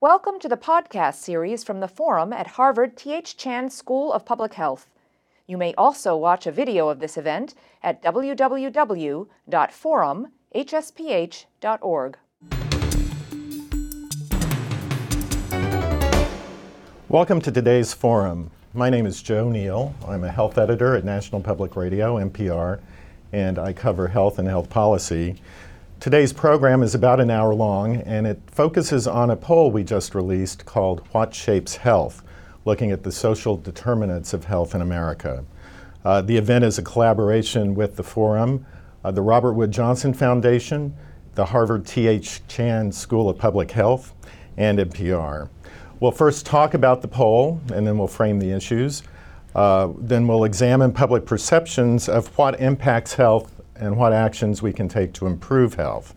Welcome to the podcast series from the Forum at Harvard T.H. Chan School of Public Health. You may also watch a video of this event at www.forumhsph.org. Welcome to today's forum. My name is Joe Neel. I'm a health editor at National Public Radio, NPR, and I cover health and health policy. Today's program is about an hour long and it focuses on a poll we just released called What Shapes Health, looking at the social determinants of health in America. Uh, the event is a collaboration with the Forum, uh, the Robert Wood Johnson Foundation, the Harvard T.H. Chan School of Public Health, and NPR. We'll first talk about the poll and then we'll frame the issues. Uh, then we'll examine public perceptions of what impacts health and what actions we can take to improve health.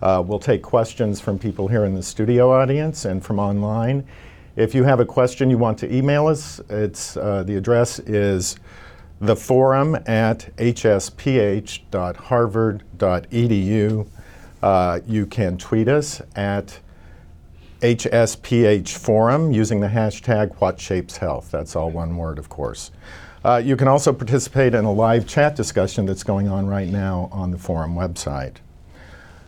Uh, we'll take questions from people here in the studio audience and from online. If you have a question you want to email us, it's, uh, the address is theforum at hsph.harvard.edu. Uh, you can tweet us at HSPH Forum using the hashtag What Shapes Health. That's all one word, of course. Uh, you can also participate in a live chat discussion that's going on right now on the forum website.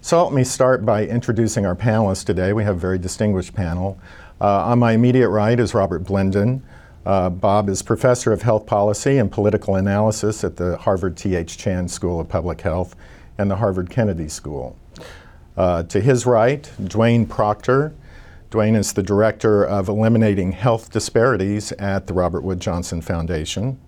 So let me start by introducing our panelists today. We have a very distinguished panel. Uh, on my immediate right is Robert Blendon. Uh, Bob is professor of health policy and political analysis at the Harvard T.H. Chan School of Public Health and the Harvard Kennedy School. Uh, to his right, Dwayne Proctor. Dwayne is the director of eliminating health disparities at the Robert Wood Johnson Foundation.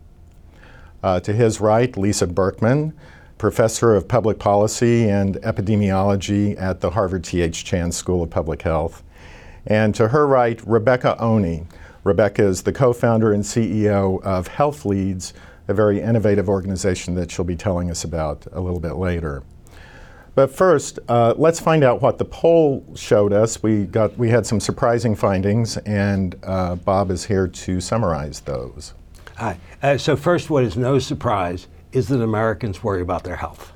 Uh, to his right, Lisa Berkman, professor of public policy and epidemiology at the Harvard T.H. Chan School of Public Health. And to her right, Rebecca Onie. Rebecca is the co founder and CEO of Health Leads, a very innovative organization that she'll be telling us about a little bit later. But first, uh, let's find out what the poll showed us. We got we had some surprising findings, and uh, Bob is here to summarize those. Hi. Uh, so first, what is no surprise is that Americans worry about their health.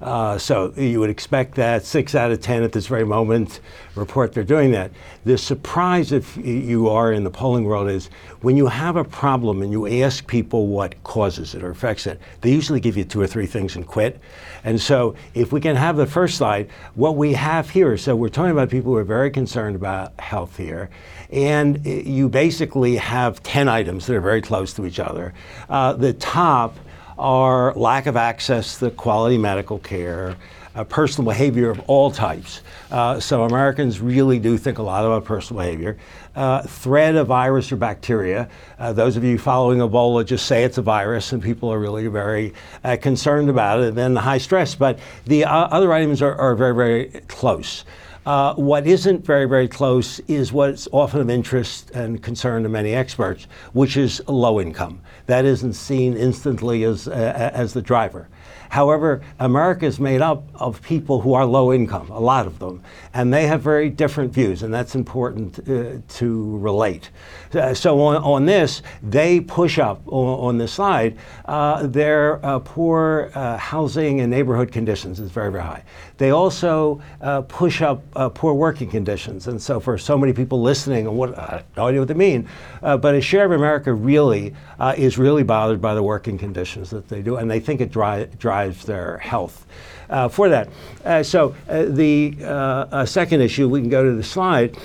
Uh, so you would expect that six out of 10 at this very moment report they're doing that. The surprise, if you are in the polling world, is when you have a problem and you ask people what causes it or affects it, they usually give you two or three things and quit. And so if we can have the first slide, what we have here, so we're talking about people who are very concerned about health here. And you basically have 10 items that are very close to each other. Uh, the top are lack of access to quality medical care, uh, personal behavior of all types. Uh, so Americans really do think a lot about personal behavior. Uh, threat of virus or bacteria. Uh, those of you following Ebola just say it's a virus, and people are really very uh, concerned about it. And then the high stress. But the uh, other items are, are very, very close. Uh, what isn't very, very close is what's often of interest and concern to many experts, which is low income. That isn't seen instantly as, uh, as the driver. However, America is made up of people who are low income, a lot of them, and they have very different views, and that's important uh, to relate. Uh, so on, on this, they push up on, on this slide uh, their uh, poor uh, housing and neighborhood conditions is very, very high. They also uh, push up poor working conditions, and so for so many people listening, and what I have no idea what they mean, but a share of America really is really bothered by the working conditions that they do, and they think it dri- drives drives their health. Uh, for that. Uh, so uh, the second issue, we can go to the slide,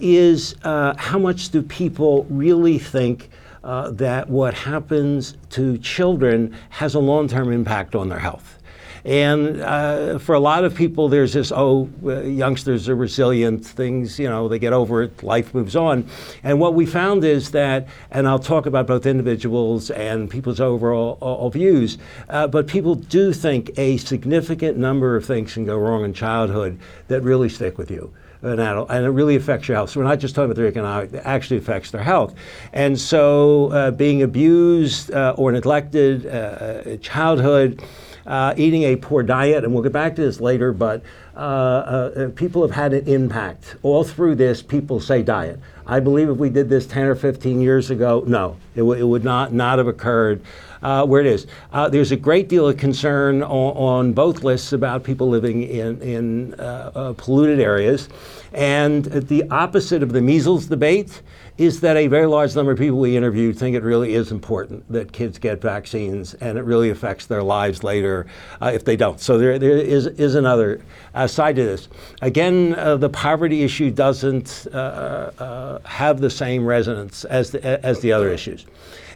is how much do people really think that what happens to children has a long-term impact on their health? And uh, for a lot of people, there's this, oh, uh, youngsters are resilient, things, you know, they get over it, life moves on. And what we found is that, and I'll talk about both individuals and people's overall all views, uh, but people do think a significant number of things can go wrong in childhood that really stick with you an adult, and it really affects your health. So we're not just talking about their economic; it actually affects their health. And so, uh, being abused uh, or neglected, uh, childhood, uh, eating a poor diet, and we'll get back to this later, but uh, uh, people have had an impact. All through this, people say diet. I believe if we did this 10 or 15 years ago, no, it, w- it would not, not have occurred uh, where it is. Uh, there's a great deal of concern on, on both lists about people living in, in uh, uh, polluted areas. And the opposite of the measles debate is that a very large number of people we interviewed think it really is important that kids get vaccines and it really affects their lives later uh, if they don't. So there, there is, is another uh, side to this. Again, uh, the poverty issue doesn't uh, uh, have the same resonance as the, as the other issues.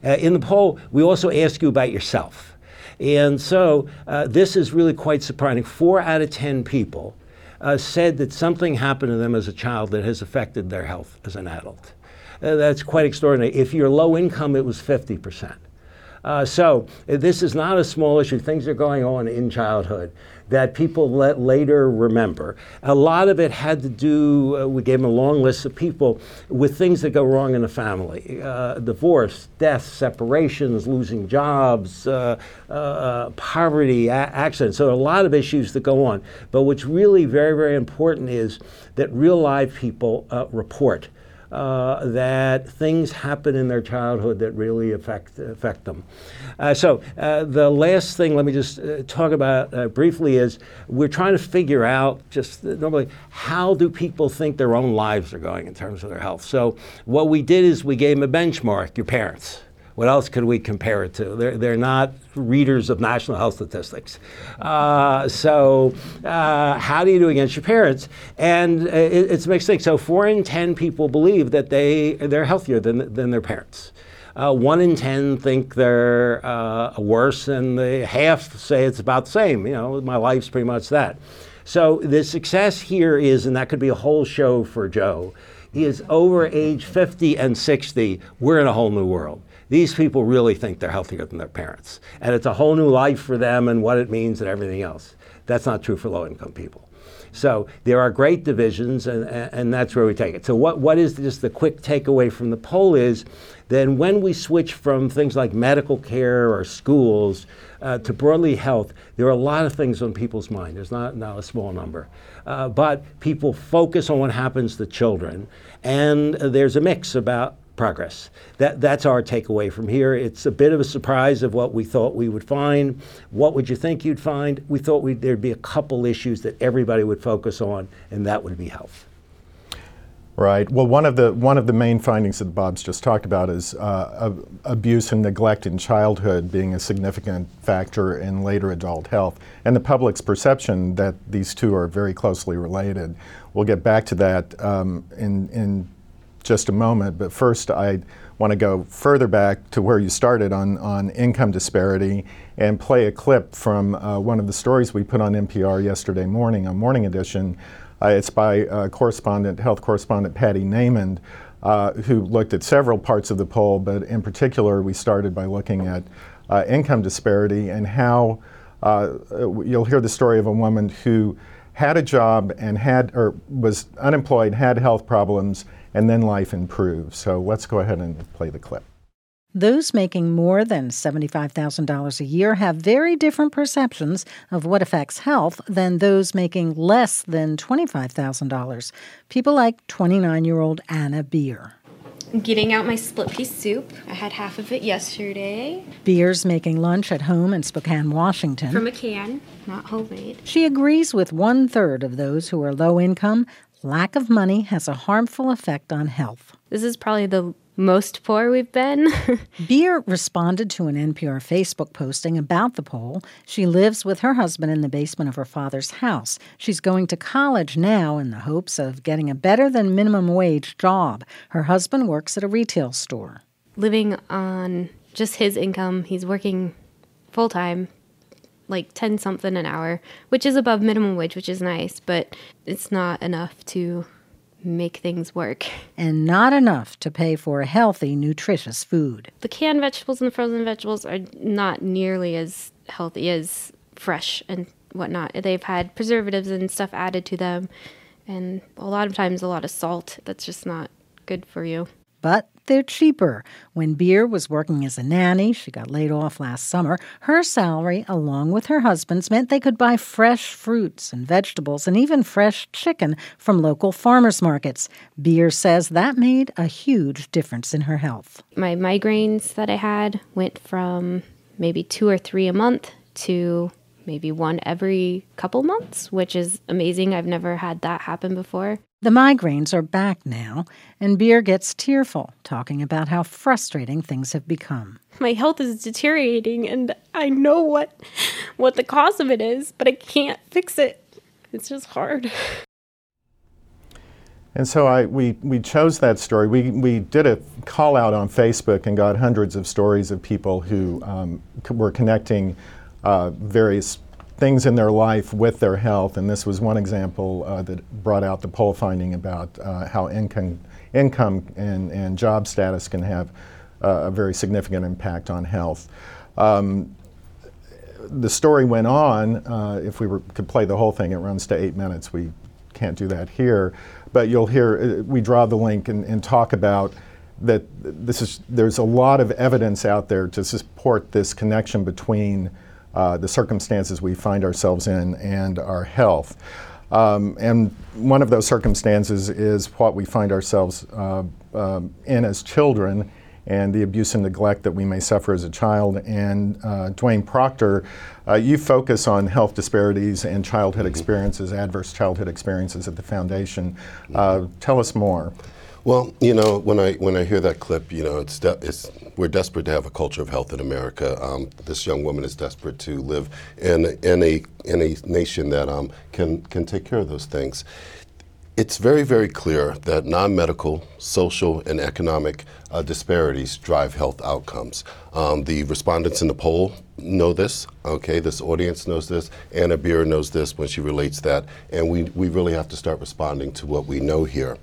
Uh, in the poll, we also ask you about yourself. And so this is really quite surprising. Four out of 10 people said that something happened to them as a child that has affected their health as an adult. Uh, that's quite extraordinary. If you're low income, it was 50%. Uh, so uh, this is not a small issue. Things are going on in childhood that people later remember. A lot of it had to do, uh, we gave them a long list of people, with things that go wrong in a family. Uh, divorce, death, separations, losing jobs, uh, poverty, a- accidents. So a lot of issues that go on. But what's really very, very important is that real live people report uh, that things happen in their childhood that really affect affect them. Uh, so uh, the last thing, let me just uh, talk about uh, briefly, is we're trying to figure out just normally how do people think their own lives are going in terms of their health. So what we did is we gave them a benchmark, your parents. What else could we compare it to? They're, they're not readers of national health statistics. Uh, so, uh, how do you do against your parents? And it, it's a mixed thing. So, four in 10 people believe that they, they're healthier than, than their parents. Uh, one in 10 think they're uh, worse, and the half say it's about the same. You know, my life's pretty much that. So, the success here is, and that could be a whole show for Joe, is over age 50 and 60, we're in a whole new world these people really think they're healthier than their parents. And it's a whole new life for them and what it means and everything else. That's not true for low income people. So there are great divisions, and, and that's where we take it. So, what, what is just the quick takeaway from the poll is then when we switch from things like medical care or schools uh, to broadly health, there are a lot of things on people's mind. There's not, not a small number. Uh, but people focus on what happens to children, and there's a mix about progress. That, that's our takeaway from here. It's a bit of a surprise of what we thought we would find. What would you think you'd find? We thought there'd be a couple issues that everybody would focus on, and that would be health. Right. Well, one of the one of the main findings that Bob's just talked about is uh, abuse and neglect in childhood being a significant factor in later adult health, and the public's perception that these two are very closely related. We'll get back to that um, in in just a moment, but first I want to go further back to where you started on, on income disparity and play a clip from uh, one of the stories we put on NPR yesterday morning on Morning Edition. Uh, it's by uh, correspondent, health correspondent Patti Neighmond, uh, who looked at several parts of the poll, but in particular, we started by looking at uh, income disparity and how uh, you'll hear the story of a woman who had a job and had, or was unemployed, had health problems, and then life improves. So let's go ahead and play the clip. Those making more than $75,000 a year have very different perceptions of what affects health than those making less than $25,000. People like 29 year old Anna Beer. Getting out my split pea soup. I had half of it yesterday. Beer's making lunch at home in Spokane, Washington. From a can, not homemade. She agrees with one third of those who are low income lack of money has a harmful effect on health. This is probably the most poor we've been. Beer responded to an NPR Facebook posting about the poll. She lives with her husband in the basement of her father's house. She's going to college now in the hopes of getting a better than minimum wage job. Her husband works at a retail store. Living on just his income, he's working full time like 10 something an hour, which is above minimum wage, which is nice, but it's not enough to make things work. And not enough to pay for healthy, nutritious food. The canned vegetables and the frozen vegetables are not nearly as healthy as fresh and whatnot. They've had preservatives and stuff added to them, and a lot of times a lot of salt that's just not good for you. but they're cheaper. When Beer was working as a nanny, she got laid off last summer, her salary, along with her husband's, meant they could buy fresh fruits and vegetables and even fresh chicken from local farmers markets. Beer says that made a huge difference in her health. My migraines that I had went from maybe two or three a month to maybe one every couple months, which is amazing. I've never had that happen before. The migraines are back now, and Beer gets tearful, talking about how frustrating things have become. My health is deteriorating, and I know what what the cause of it is, but I can't fix it. It's just hard. And so I, we, we chose that story. We, we did a call out on Facebook and got hundreds of stories of people who um, were connecting uh, various things in their life with their health. And this was one example uh, that brought out the poll finding about uh, how income, income and, and job status can have uh, a very significant impact on health. Um, the story went on. Uh, if we were, could play the whole thing, it runs to eight minutes. We can't do that here. But you'll hear, uh, we draw the link and, and talk about that this is, there's a lot of evidence out there to support this connection between uh, the circumstances we find ourselves in and our health. Um, and one of those circumstances is what we find ourselves uh, um, in as children and the abuse and neglect that we may suffer as a child. And uh, Dwayne Proctor, uh, you focus on health disparities and childhood mm-hmm. experiences, adverse childhood experiences at the foundation. Uh, tell us more. Well, you know, when I when I hear that clip, you know, it's, de- it's we're desperate to have a culture of health in America. Um, this young woman is desperate to live in in a in a nation that um, can can take care of those things. It's very, very clear that non medical, social, and economic uh, disparities drive health outcomes. Um, the respondents in the poll know this, okay? This audience knows this. Anna Beer knows this when she relates that. And we, we really have to start responding to what we know here.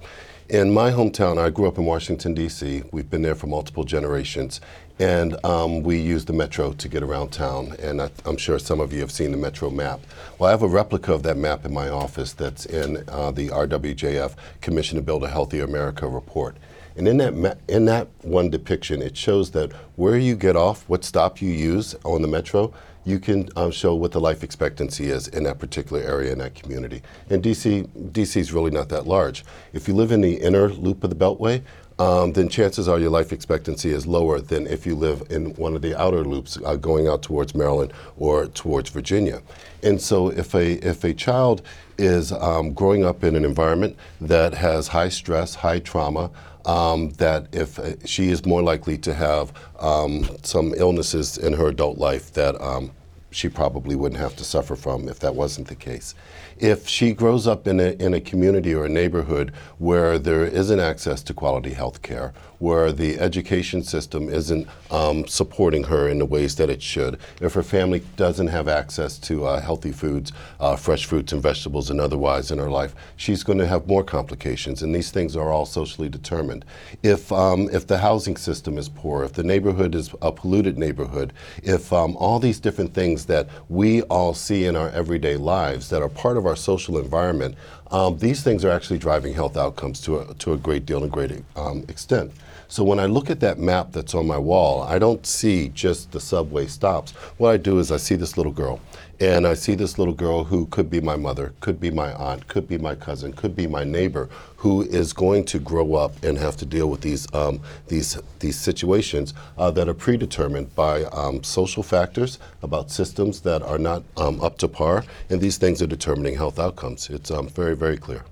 In my hometown, I grew up in Washington, D.C. We've been there for multiple generations. And um, we use the metro to get around town. And I, am sure some of you have seen the metro map. Well, I have a replica of that map in my office that's in uh, the RWJF Commission to Build a Healthier America report. And in that, ma- in that one depiction, it shows that where you get off, what stop you use on the metro, you can um, show what the life expectancy is in that particular area in that community. And DC, DC is really not that large. If you live in the inner loop of the Beltway, um, then chances are your life expectancy is lower than if you live in one of the outer loops uh, going out towards Maryland or towards Virginia. And so if a, if a child is um, growing up in an environment that has high stress, high trauma, um, that if uh, she is more likely to have um, some illnesses in her adult life that um, she probably wouldn't have to suffer from if that wasn't the case. If she grows up in a, in a community or a neighborhood where there isn't access to quality health care, where the education system isn't um, supporting her in the ways that it should, if her family doesn't have access to uh, healthy foods, uh, fresh fruits and vegetables, and otherwise in her life, she's going to have more complications. And these things are all socially determined. If, um, if the housing system is poor, if the neighborhood is a polluted neighborhood, if um, all these different things that we all see in our everyday lives that are part of our social environment, um, these things are actually driving health outcomes to a, to a great deal and a great um, extent. So when I look at that map that's on my wall, I don't see just the subway stops. What I do is I see this little girl, and I see this little girl who could be my mother, could be my aunt, could be my cousin, could be my neighbor, who is going to grow up and have to deal with these um, these these situations uh, that are predetermined by um, social factors, about systems that are not um, up to par, and these things are determining health outcomes. It's um, very very clear.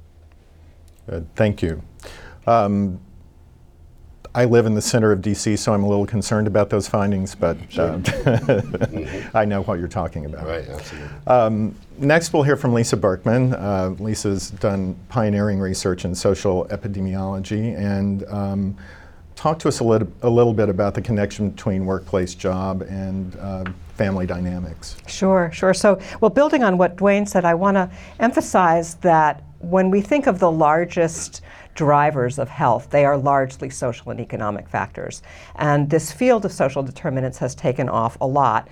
Uh, thank you. Um, I live in the center of DC, so I'm a little concerned about those findings, but uh, I know what you're talking about. Right, absolutely. Um, next, we'll hear from Lisa Berkman. Uh, Lisa's done pioneering research in social epidemiology and um, talk to us a little, a little bit about the connection between workplace job and uh, family dynamics. Sure, sure. So, well, building on what Dwayne said, I want to emphasize that when we think of the largest drivers of health. They are largely social and economic factors. And this field of social determinants has taken off a lot.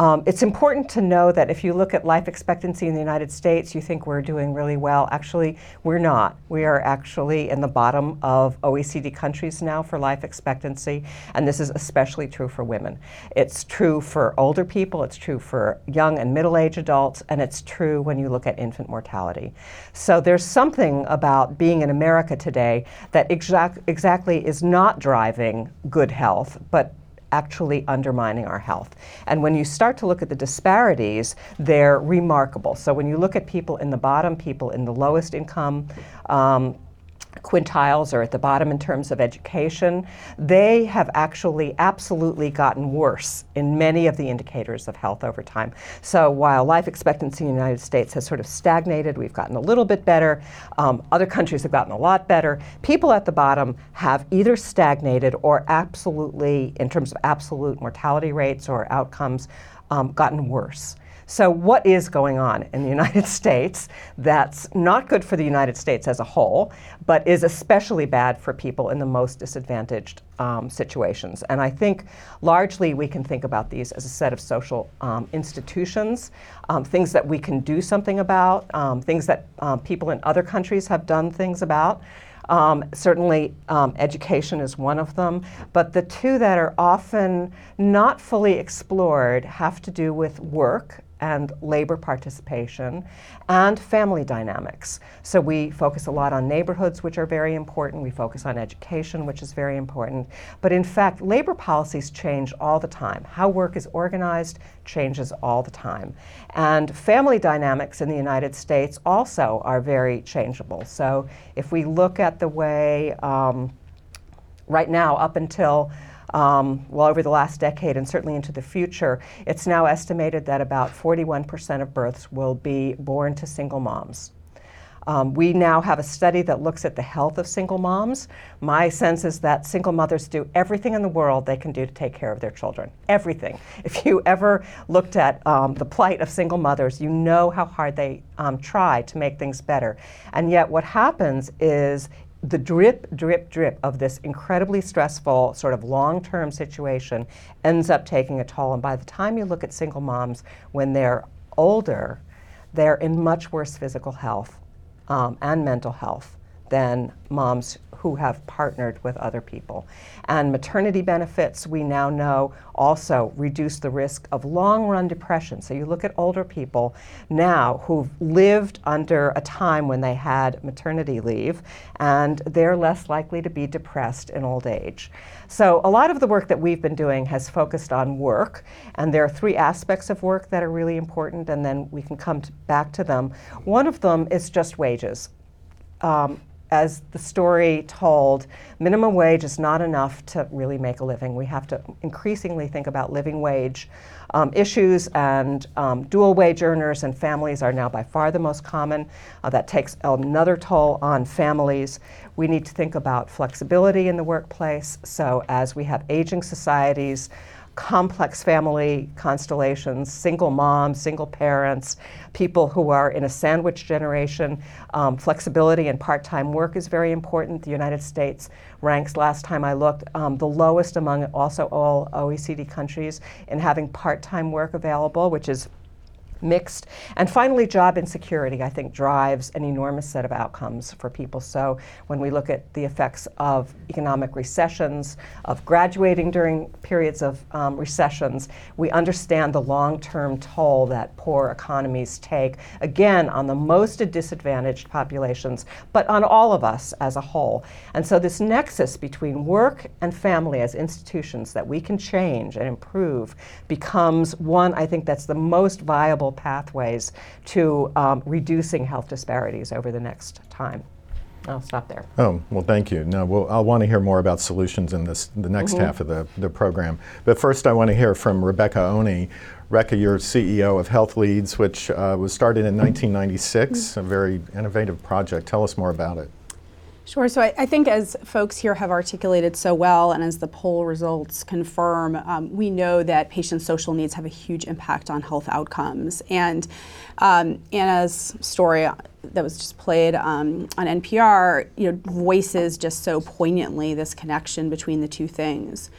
Um, it's important to know that if you look at life expectancy in the United States, you think we're doing really well. Actually, we're not. We are actually in the bottom of OECD countries now for life expectancy, and this is especially true for women. It's true for older people, it's true for young and middle aged adults, and it's true when you look at infant mortality. So there's something about being in America today that exact, exactly is not driving good health, but actually undermining our health. And when you start to look at the disparities, they're remarkable. So when you look at people in the bottom, people in the lowest income, um, quintiles are at the bottom in terms of education, they have actually absolutely gotten worse in many of the indicators of health over time. So while life expectancy in the United States has sort of stagnated, we've gotten a little bit better, um, other countries have gotten a lot better, people at the bottom have either stagnated or absolutely, in terms of absolute mortality rates or outcomes, um, gotten worse. So, what is going on in the United States that's not good for the United States as a whole, but is especially bad for people in the most disadvantaged um, situations? And I think largely we can think about these as a set of social um, institutions, um, things that we can do something about, um, things that um, people in other countries have done things about. Um, certainly, um, education is one of them, but the two that are often not fully explored have to do with work and labor participation and family dynamics. So we focus a lot on neighborhoods, which are very important. We focus on education, which is very important. But in fact, labor policies change all the time. How work is organized changes all the time. And family dynamics in the United States also are very changeable. So if we look at the way um, right now, up until um, well over the last decade and certainly into the future, it's now estimated that about 41% of births will be born to single moms. Um, we now have a study that looks at the health of single moms. My sense is that single mothers do everything in the world they can do to take care of their children. Everything. If you ever looked at um, the plight of single mothers, you know how hard they um, try to make things better. And yet, what happens is the drip, drip, drip of this incredibly stressful, sort of long term situation ends up taking a toll. And by the time you look at single moms when they're older, they're in much worse physical health um, and mental health than moms who have partnered with other people. And maternity benefits, we now know, also reduce the risk of long run depression. So you look at older people now who've lived under a time when they had maternity leave, and they're less likely to be depressed in old age. So a lot of the work that we've been doing has focused on work, and there are three aspects of work that are really important, and then we can come to back to them. One of them is just wages. Um, as the story told, minimum wage is not enough to really make a living. We have to increasingly think about living wage um, issues, and um, dual wage earners and families are now by far the most common. Uh, that takes another toll on families. We need to think about flexibility in the workplace. So, as we have aging societies, complex family constellations, single moms, single parents, people who are in a sandwich generation. Um, flexibility and part time work is very important. The United States ranks, last time I looked, um, the lowest among also all OECD countries in having part time work available, which is mixed. And finally, job insecurity, I think, drives an enormous set of outcomes for people. So when we look at the effects of economic recessions, of graduating during periods of um, recessions, we understand the long term toll that poor economies take, again, on the most disadvantaged populations, but on all of us as a whole. And so this nexus between work and family as institutions that we can change and improve becomes one, I think, that's the most viable pathways to um, reducing health disparities over the next time. I'll stop there. Oh, well, thank you. No, well, I'll want to hear more about solutions in this the next mm-hmm. half of the, the program. But first, I want to hear from Rebecca Onie. Rebecca, you're CEO of Health Leads, which uh, was started in 1996, mm-hmm. a very innovative project. Tell us more about it. Sure. So I, I, think as folks here have articulated so well, and as the poll results confirm, um, we know that patients' social needs have a huge impact on health outcomes. And um, Anna's story that was just played um, on NPR, you know, voices just so poignantly this connection between the two things.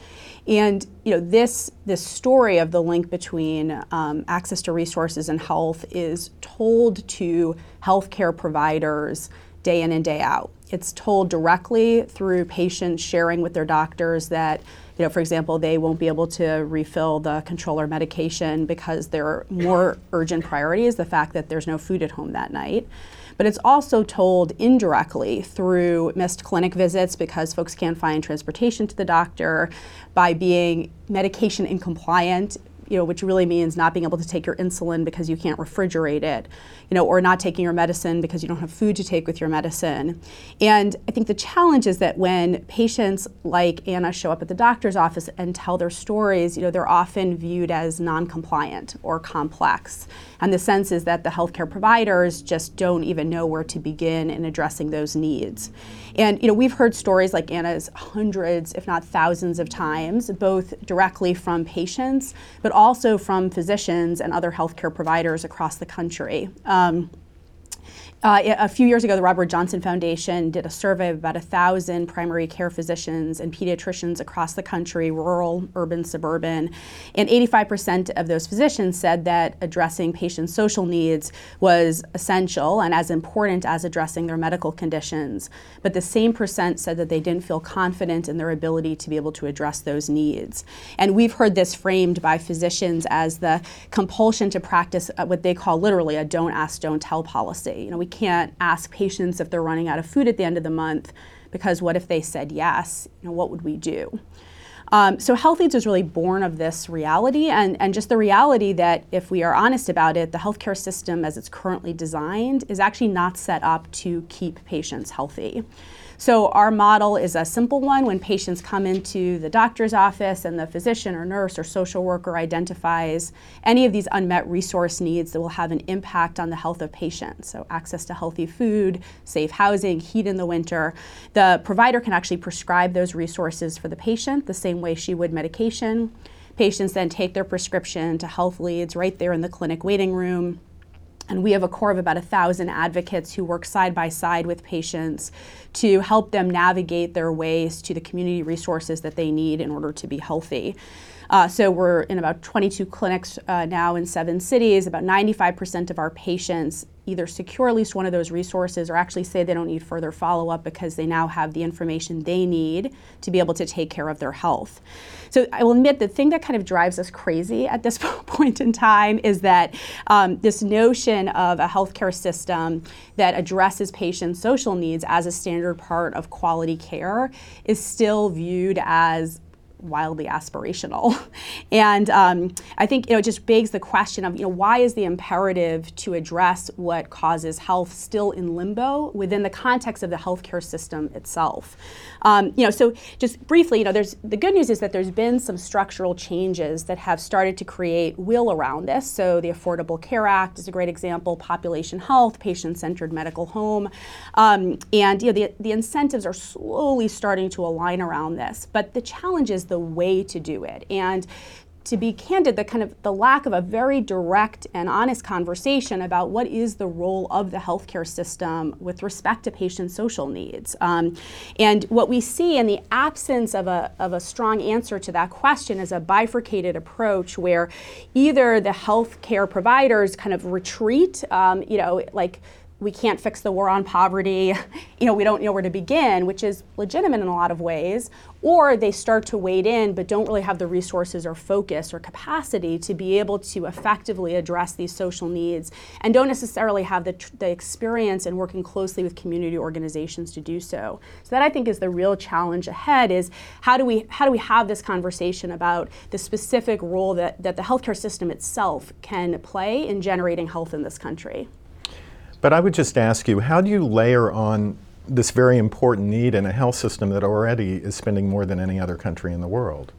And you know, this this story of the link between um, access to resources and health is told to healthcare providers day in and day out. It's told directly through patients sharing with their doctors that, you know, for example, they won't be able to refill the controller medication because their more urgent priority is the fact that there's no food at home that night. But it's also told indirectly through missed clinic visits because folks can't find transportation to the doctor, by being medication incompliant you know, which really means not being able to take your insulin because you can't refrigerate it, you know, or not taking your medicine because you don't have food to take with your medicine. And I think the challenge is that when patients like Anna show up at the doctor's office and tell their stories, you know, they're often viewed as non-compliant or complex. And the sense is that the healthcare providers just don't even know where to begin in addressing those needs. And you know, we've heard stories like Anna's hundreds, if not thousands of times, both directly from patients, but also from physicians and other healthcare providers across the country. Um, uh, a few years ago, the Robert Johnson Foundation did a survey of about a thousand primary care physicians and pediatricians across the country, rural, urban, suburban, and 85% of those physicians said that addressing patients' social needs was essential and as important as addressing their medical conditions. But the same percent said that they didn't feel confident in their ability to be able to address those needs. And we've heard this framed by physicians as the compulsion to practice what they call literally a don't ask, don't tell policy. You know, we can't ask patients if they're running out of food at the end of the month because what if they said yes? You know, what would we do? Um, so Health Leads is really born of this reality and, and just the reality that if we are honest about it, the healthcare system as it's currently designed is actually not set up to keep patients healthy. So our model is a simple one. When patients come into the doctor's office and the physician or nurse or social worker identifies any of these unmet resource needs that will have an impact on the health of patients, so access to healthy food, safe housing, heat in the winter, the provider can actually prescribe those resources for the patient the same way she would medication. Patients then take their prescription to health leads right there in the clinic waiting room and we have a corps of about a thousand advocates who work side by side with patients to help them navigate their ways to the community resources that they need in order to be healthy. Uh, so we're in about 22 clinics uh, now in seven cities. About 95% of our patients either secure at least one of those resources or actually say they don't need further follow up because they now have the information they need to be able to take care of their health. So I will admit the thing that kind of drives us crazy at this point in time is that um, this notion of a healthcare system that addresses patients' social needs as a standard part of quality care is still viewed as wildly aspirational. and um, I think you know, it just begs the question of you know, why is the imperative to address what causes health still in limbo within the context of the healthcare system itself? Um, you know, so just briefly, you know, there's the good news is that there's been some structural changes that have started to create will around this. So the Affordable Care Act is a great example, population health, patient-centered medical home, um, and you know, the, the incentives are slowly starting to align around this. But the challenge is the way to do it. And to be candid, the kind of the lack of a very direct and honest conversation about what is the role of the healthcare system with respect to patient social needs. Um, and what we see in the absence of a, of a strong answer to that question is a bifurcated approach where either the healthcare providers kind of retreat, um, you know, like we can't fix the war on poverty, you know, we don't know where to begin, which is legitimate in a lot of ways, or they start to wade in but don't really have the resources or focus or capacity to be able to effectively address these social needs and don't necessarily have the, the experience in working closely with community organizations to do so. So that I think is the real challenge ahead is how do we how do we have this conversation about the specific role that, that the healthcare system itself can play in generating health in this country. But I would just ask you, how do you layer on this very important need in a health system that already is spending more than any other country in the world?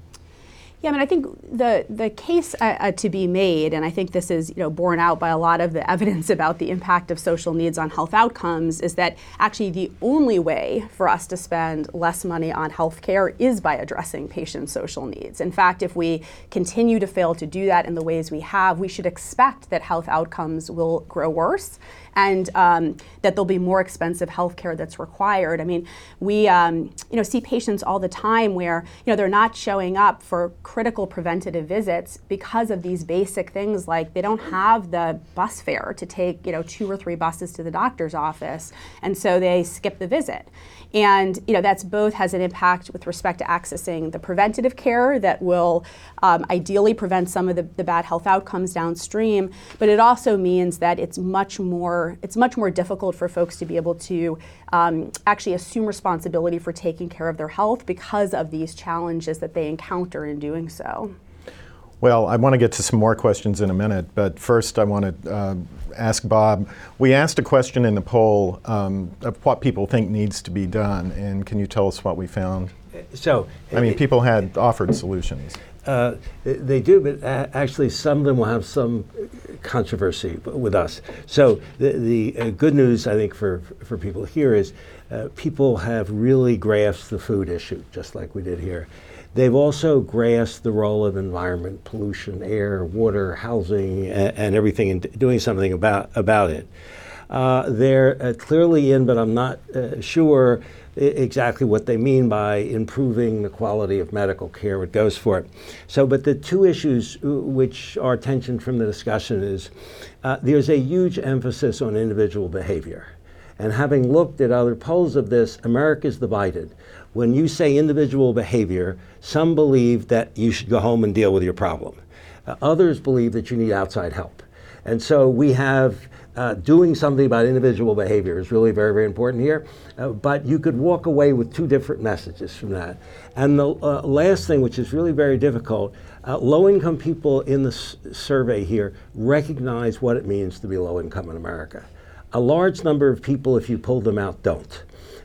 Yeah, I mean, I think the the case uh, uh, to be made, and I think this is you know borne out by a lot of the evidence about the impact of social needs on health outcomes, is that actually the only way for us to spend less money on health care is by addressing patients' social needs. In fact, if we continue to fail to do that in the ways we have, we should expect that health outcomes will grow worse and um, that there'll be more expensive health care that's required. I mean, we um, you know see patients all the time where you know they're not showing up for critical preventative visits because of these basic things like they don't have the bus fare to take you know two or three buses to the doctor's office, and so they skip the visit. And you know that's both has an impact with respect to accessing the preventative care that will um, ideally prevent some of the, the bad health outcomes downstream, but it also means that it's much more it's much more difficult for folks to be able to um, actually assume responsibility for taking care of their health because of these challenges that they encounter in doing so. Well, I want to get to some more questions in a minute, but first I want to uh, ask Bob. We asked a question in the poll um, of what people think needs to be done, and can you tell us what we found? So, I mean, people had offered solutions. Uh, they do, but actually, some of them will have some controversy with us. So, the, the uh, good news, I think, for, for people here is uh, people have really grasped the food issue, just like we did here. They've also grasped the role of environment, pollution, air, water, housing, and, and everything, and doing something about, about it. Uh, they're uh, clearly in, but I'm not uh, sure exactly what they mean by improving the quality of medical care. What goes for it. So, but the two issues uh, which are tension from the discussion is uh, there's a huge emphasis on individual behavior. And having looked at other polls of this, America is divided. When you say individual behavior, some believe that you should go home and deal with your problem. Uh, others believe that you need outside help. And so we have uh, doing something about individual behavior is really very, very important here. Uh, but you could walk away with two different messages from that. And the uh, last thing, which is really very difficult, uh, low income people in the s- survey here recognize what it means to be low income in America. A large number of people, if you pull them out, don't.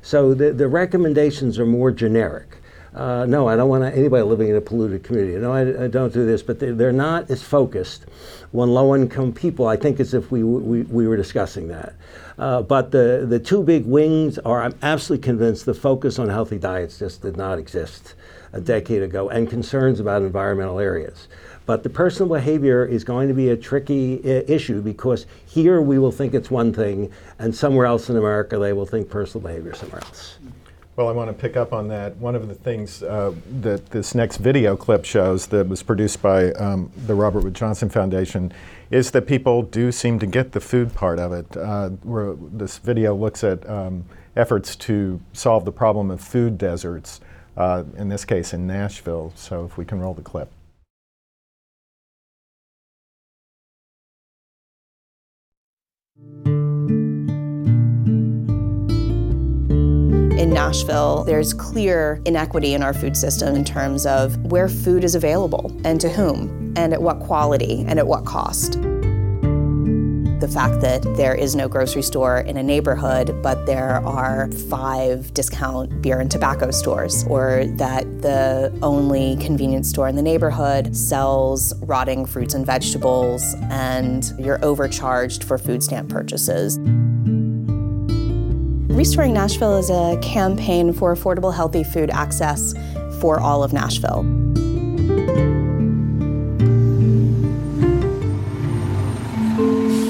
So the, the recommendations are more generic. Uh, no, I don't want anybody living in a polluted community. No, I, I don't do this. But they, are not as focused on low income people, I think, as if we, we, we were discussing that. Uh, but the, the two big wings are I'm absolutely convinced the focus on healthy diets just did not exist a decade ago, and concerns about environmental areas. But the personal behavior is going to be a tricky I- issue because here we will think it's one thing, and somewhere else in America they will think personal behavior somewhere else. Well, I want to pick up on that. One of the things uh, that this next video clip shows that was produced by um, the Robert Wood Johnson Foundation is that people do seem to get the food part of it. Uh, where this video looks at um, efforts to solve the problem of food deserts, uh, in this case in Nashville. So if we can roll the clip. In Nashville, there's clear inequity in our food system in terms of where food is available and to whom, and at what quality and at what cost. The fact that there is no grocery store in a neighborhood, but there are five discount beer and tobacco stores, or that the only convenience store in the neighborhood sells rotting fruits and vegetables, and you're overcharged for food stamp purchases. Restoring Nashville is a campaign for affordable, healthy food access for all of Nashville.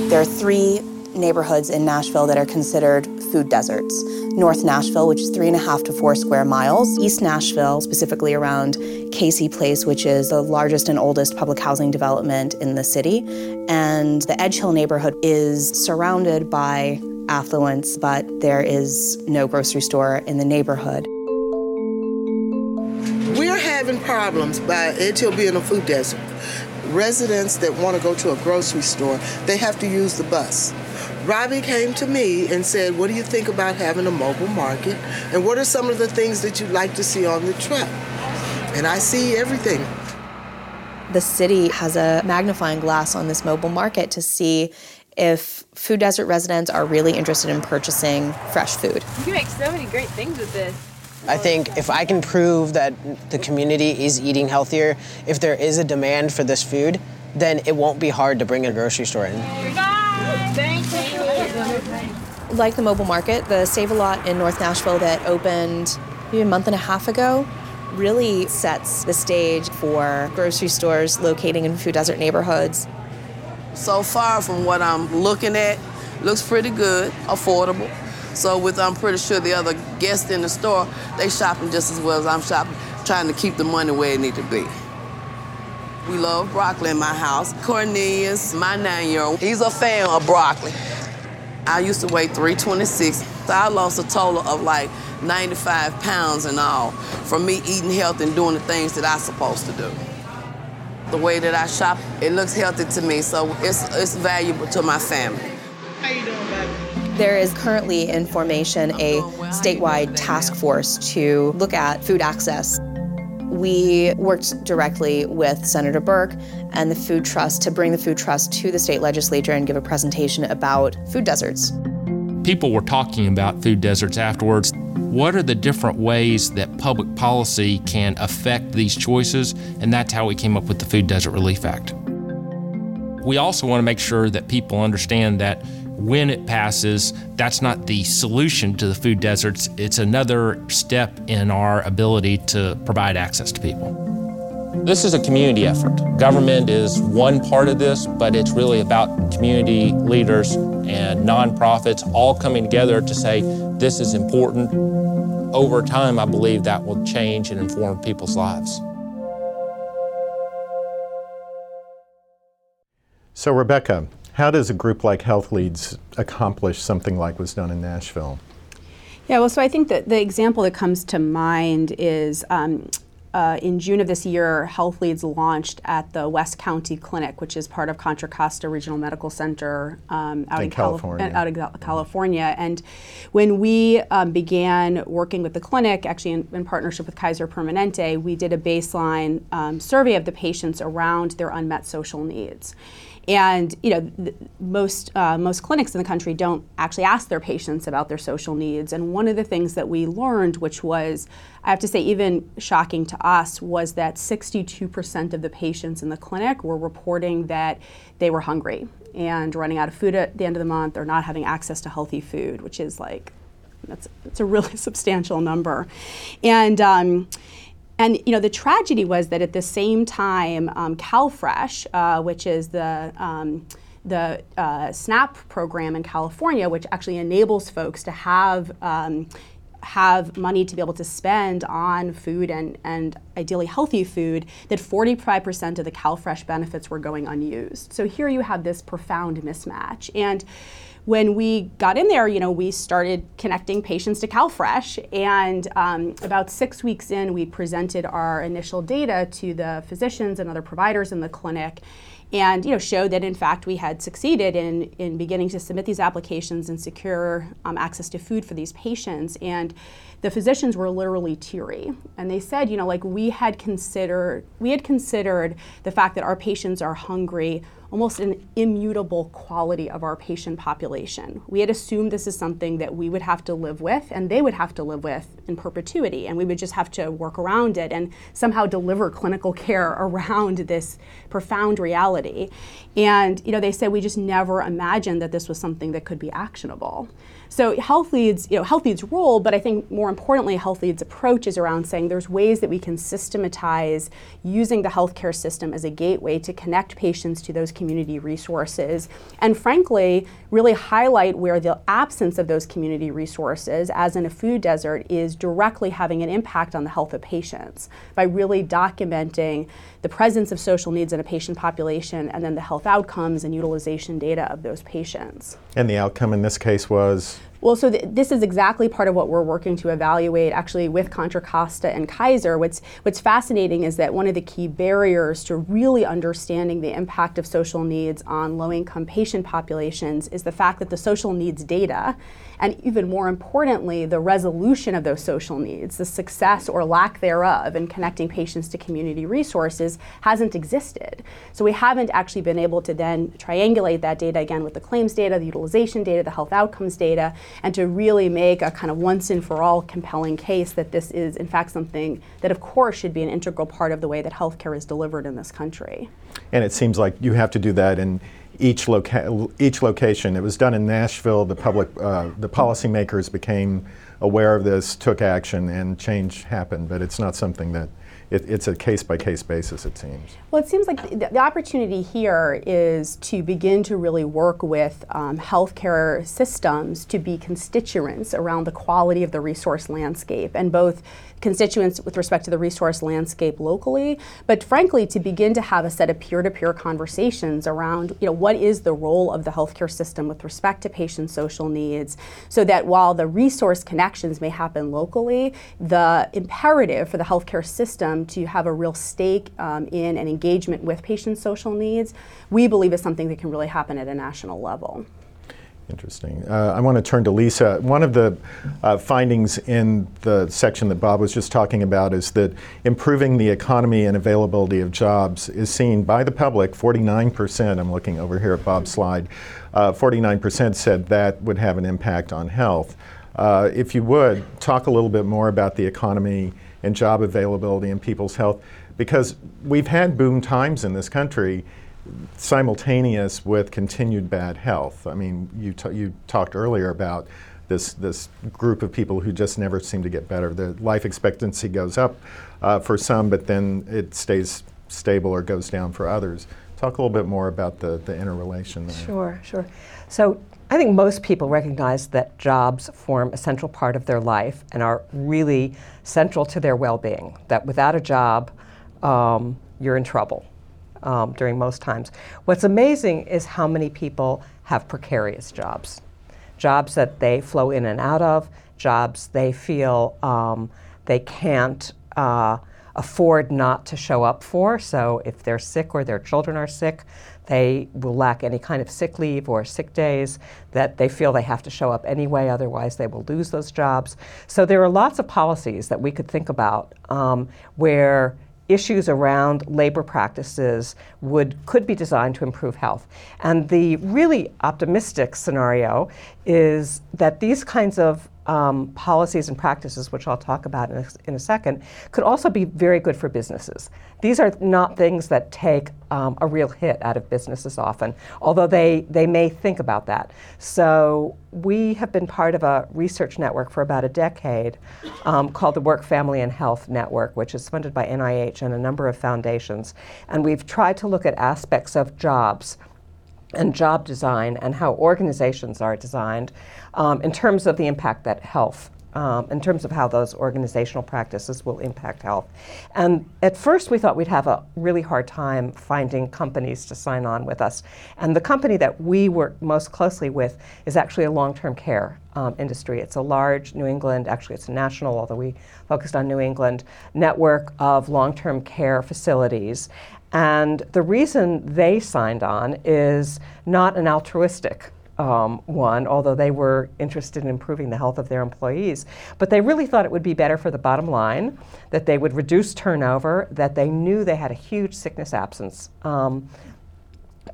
There are three neighborhoods in Nashville that are considered food deserts. North Nashville, which is three and a half to four square miles. East Nashville, specifically around Cayce Place, which is the largest and oldest public housing development in the city. And the Edge Hill neighborhood is surrounded by affluence, but there is no grocery store in the neighborhood. We're having problems by Edge Hill being a food desert. Residents that want to go to a grocery store, they have to use the bus. Robbie came to me and said, What do you think about having a mobile market? And what are some of the things that you'd like to see on the truck? And I see everything. The city has a magnifying glass on this mobile market to see if food desert residents are really interested in purchasing fresh food. You can make so many great things with this. I think if I can prove that the community is eating healthier, if there is a demand for this food, then it won't be hard to bring a grocery store in. Like the mobile market, the Save a Lot in North Nashville that opened maybe a month and a half ago really sets the stage for grocery stores locating in food desert neighborhoods. So far from what I'm looking at, looks pretty good, affordable. So with I'm pretty sure the other guests in the store, they shopping just as well as I'm shopping, trying to keep the money where it need to be. We love broccoli in my house. Cornelius, my nine-year-old, he's a fan of broccoli. I used to weigh 326. So I lost a total of like 95 pounds and all from me eating healthy and doing the things that I'm supposed to do. The way that I shop, it looks healthy to me, so it's, it's valuable to my family. There is currently in formation a statewide task force to look at food access. We worked directly with Senator Burke and the Food Trust to bring the Food Trust to the state legislature and give a presentation about food deserts. People were talking about food deserts afterwards. What are the different ways that public policy can affect these choices? And that's how we came up with the Food Desert Relief Act. We also want to make sure that people understand that when it passes, that's not the solution to the food deserts. It's another step in our ability to provide access to people. This is a community effort. Government is one part of this, but it's really about community leaders and nonprofits all coming together to say this is important. Over time, I believe that will change and inform people's lives. So, Rebecca, how does a group like Health Leads accomplish something like was done in Nashville? Yeah, well, so I think that the example that comes to mind is um, uh, in June of this year, Health Leads launched at the West County Clinic, which is part of Contra Costa Regional Medical Center um, out In in, California. out of Cal- California. And when we um, began working with the clinic, actually in, in partnership with Kaiser Permanente, we did a baseline um, survey of the patients around their unmet social needs. And you know, th- most uh, most clinics in the country don't actually ask their patients about their social needs. And one of the things that we learned, which was, I have to say, even shocking to us, was that 62% of the patients in the clinic were reporting that they were hungry and running out of food at the end of the month or not having access to healthy food, which is like that's it's a really substantial number. And um, and you know the tragedy was that at the same time, um, CalFresh, uh, which is the um, the uh, SNAP program in California, which actually enables folks to have um, have money to be able to spend on food and, and ideally healthy food, that 45% of the CalFresh benefits were going unused. So here you have this profound mismatch. And when we got in there, you know, we started connecting patients to CalFresh, and um, about six weeks in, we presented our initial data to the physicians and other providers in the clinic, and you know, showed that in fact we had succeeded in in beginning to submit these applications and secure um, access to food for these patients. And the physicians were literally teary, and they said, you know, like we had considered we had considered the fact that our patients are hungry almost an immutable quality of our patient population. We had assumed this is something that we would have to live with and they would have to live with in perpetuity, and we would just have to work around it and somehow deliver clinical care around this profound reality. And you know, they said we just never imagined that this was something that could be actionable. So Health Leads, you know, Health Leads role, but I think more importantly, Health Leads approach is around saying there's ways that we can systematize using the healthcare system as a gateway to connect patients to those community resources, and frankly, really highlight where the absence of those community resources, as in a food desert, is directly having an impact on the health of patients by really documenting the presence of social needs in a patient population and then the health outcomes and utilization data of those patients. And the outcome in this case was Well, so th- this is exactly part of what we're working to evaluate actually with Contra Costa and Kaiser. What's, what's fascinating is that one of the key barriers to really understanding the impact of social needs on low income patient populations is the fact that the social needs data, and even more importantly, the resolution of those social needs, the success or lack thereof in connecting patients to community resources, hasn't existed. So we haven't actually been able to then triangulate that data again with the claims data, the utilization data, the health outcomes data, and to really make a kind of once and for all compelling case that this is, in fact, something that, of course, should be an integral part of the way that healthcare is delivered in this country. And it seems like you have to do that in each, loca- each location. It was done in Nashville. The public, uh, the policymakers became aware of this, took action, and change happened. But it's not something that it, it's a case by case basis, it seems. Well, it seems like the, the, opportunity here is to begin to really work with um, healthcare systems to be constituents around the quality of the resource landscape and both constituents with respect to the resource landscape locally, but frankly, to begin to have a set of peer-to-peer conversations around, you know, what is the role of the healthcare system with respect to patient social needs, so that while the resource connections may happen locally, the imperative for the healthcare system to have a real stake um, in and engagement with patient social needs, we believe is something that can really happen at a national level. Interesting. Uh, I want to turn to Lisa. One of the uh, findings in the section that Bob was just talking about is that improving the economy and availability of jobs is seen by the public. 49%, I'm looking over here at Bob's slide, uh, 49% said that would have an impact on health. Uh, if you would, talk a little bit more about the economy and job availability and people's health, because we've had boom times in this country simultaneous with continued bad health. I mean, you, you talked earlier about this, this group of people who just never seem to get better. The life expectancy goes up uh, for some, but then it stays stable or goes down for others. Talk a little bit more about the, the interrelation there. Sure, sure. So I think most people recognize that jobs form a central part of their life and are really central to their well being, that without a job, um, you're in trouble um, during most times. What's amazing is how many people have precarious jobs, jobs that they flow in and out of, jobs they feel um, they can't uh, afford not to show up for. So if they're sick or their children are sick, they will lack any kind of sick leave or sick days that they feel they have to show up anyway, otherwise, they will lose those jobs. So, there are lots of policies that we could think about um, where issues around labor practices would could be designed to improve health. And the really optimistic scenario is that these kinds of um, policies and practices, which I'll talk about in a, in a, second, could also be very good for businesses. These are not things that take um, a real hit out of businesses often, although they, they may think about that. So we have been part of a research network for about a decade um, called the Work, Family, and Health Network, which is funded by NIH and a number of foundations. And we've tried to look at aspects of jobs and job design and how organizations are designed um, in terms of the impact that health, um, in terms of how those organizational practices will impact health. And at first, we thought we'd have a really hard time finding companies to sign on with us. And the company that we work most closely with is actually a long term care um, industry. It's a large New England, actually, it's a national, although we focused on New England, network of long term care facilities. And the reason they signed on is not an altruistic um, one, although they were interested in improving the health of their employees. But they really thought it would be better for the bottom line, that they would reduce turnover, that they knew they had a huge sickness absence. Um,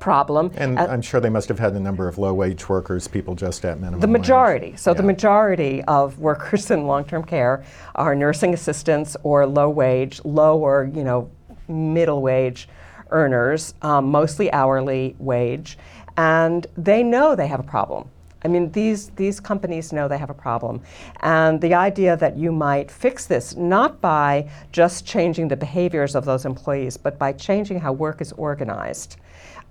problem. And uh, I'm sure they must have had a number of low wage workers, people just at minimum The majority. Wage. So yeah. the majority of workers in long term care are nursing assistants or low wage, low or, you know, middle wage earners, um, mostly hourly wage, and they know they have a problem. I mean, these, these companies know they have a problem. And the idea that you might fix this not by just changing the behaviors of those employees, but by changing how work is organized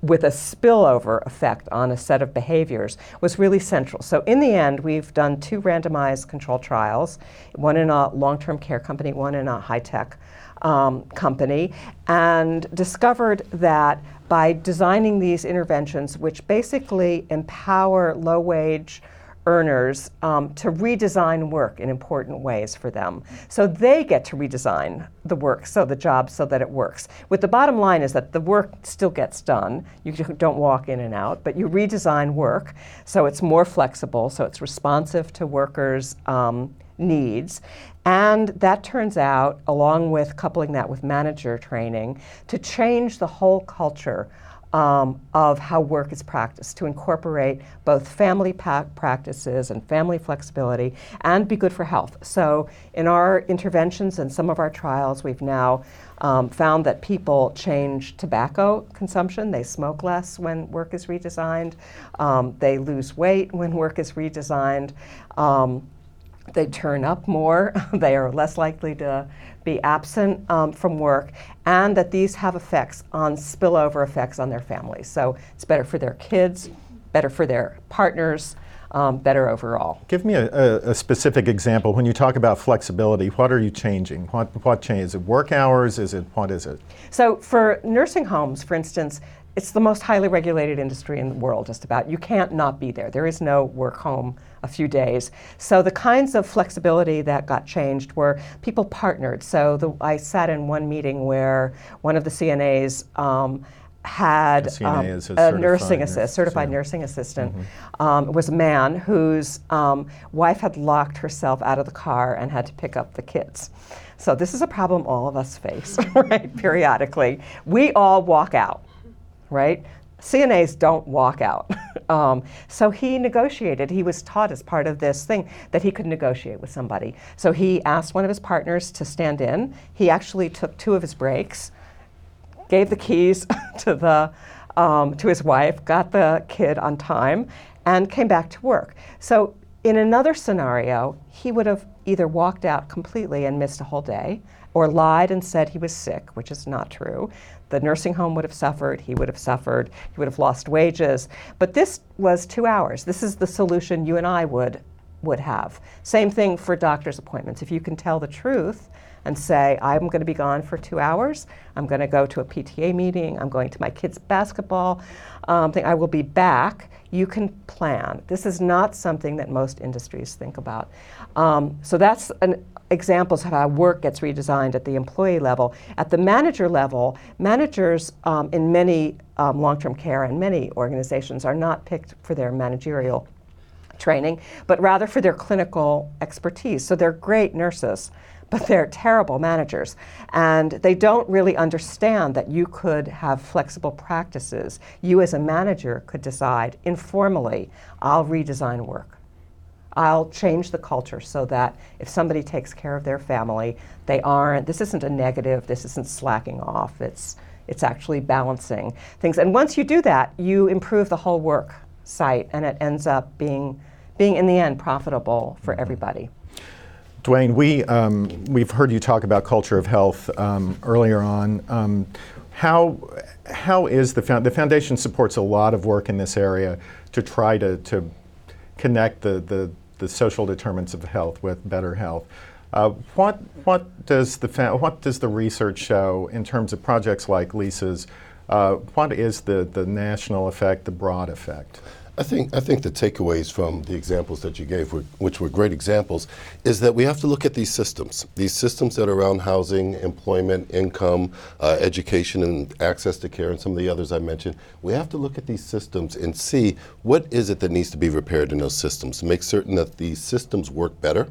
with a spillover effect on a set of behaviors was really central. So, in the end, we've done two randomized control trials one in a long term care company, one in a high tech um, company and discovered that by designing these interventions, which basically empower low wage earners um, to redesign work in important ways for them. So they get to redesign the work, so the job, so that it works. With the bottom line is that the work still gets done. You don't walk in and out, but you redesign work so it's more flexible, so it's responsive to workers' um, needs. And that turns out, along with coupling that with manager training, to change the whole culture um, of how work is practiced to incorporate both family pa- practices and family flexibility and be good for health. So, in our interventions and some of our trials, we've now um, found that people change tobacco consumption. They smoke less when work is redesigned. Um, they lose weight when work is redesigned. They turn up more. they are less likely to be absent um, from work, and that these have effects on spillover effects on their families. So it's better for their kids, better for their partners, um, better overall. Give me a, a, a, specific example. When you talk about flexibility, what are you changing? What, what change? Is it work hours? Is it, what is it? So for nursing homes, for instance, it's the most highly regulated industry in the world, just about. You can't not be there. There is no work home a few days. So the kinds of flexibility that got changed were people partnered. So the, I sat in one meeting where one of the CNAs um, had a, um, a, a nursing assist, certified nursing assistant. Mm-hmm. Um, was a man whose um, wife had locked herself out of the car and had to pick up the kids. So this is a problem all of us face, right? Periodically, we all walk out, right? CNAs don't walk out. um, so he negotiated. He was taught as part of this thing that he could negotiate with somebody. So he asked one of his partners to stand in. He actually took two of his breaks, gave the keys to the um, to his wife, got the kid on time, and came back to work. So in another scenario, he would have either walked out completely and missed a whole day, or lied and said he was sick, which is not true. The nursing home would have suffered, he would have suffered, he would have lost wages. But this was two hours. This is the solution you and I would, would have. Same thing for doctor's appointments. If you can tell the truth and say, I'm going to be gone for two hours, I'm going to go to a PTA meeting, I'm going to my kids' basketball um, thing, I will be back, you can plan. This is not something that most industries think about. Um, so that's an examples of how work gets redesigned at the employee level. At the manager level, managers um, in many um, long term care and many organizations are not picked for their managerial training, but rather for their clinical expertise. So they're great nurses, but they're terrible managers. And they don't really understand that you could have flexible practices. You, as a manager, could decide informally, I'll redesign work. I'll change the culture so that if somebody takes care of their family, they aren't, this isn't a negative, this isn't slacking off, it's, it's actually balancing things. And once you do that, you improve the whole work site and it ends up being, being in the end profitable for mm-hmm. everybody. Dwayne, we, um, we've heard you talk about culture of health um, earlier on. Um, how, how is the, the foundation supports a lot of work in this area to try to, to connect the, the, the social determinants of health with better health. Uh, what, what, does the what does the research show in terms of projects like Lisa's? Uh, what is the, the national effect, the broad effect? I think I think the takeaways from the examples that you gave, which were great examples, is that we have to look at these systems. These systems that are around housing, employment, income, uh, education, and access to care, and some of the others I mentioned. We have to look at these systems and see what is it that needs to be repaired in those systems. Make certain that these systems work better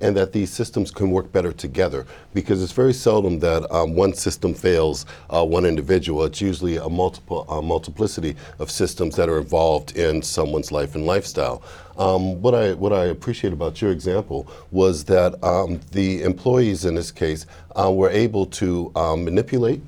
and that these systems can work better together because it's very seldom that um, one system fails uh, one individual. It's usually a multiple multiplicity of systems that are involved in someone's life and lifestyle. Um, what I what I appreciate about your example was that um, the employees in this case uh, were able to um, manipulate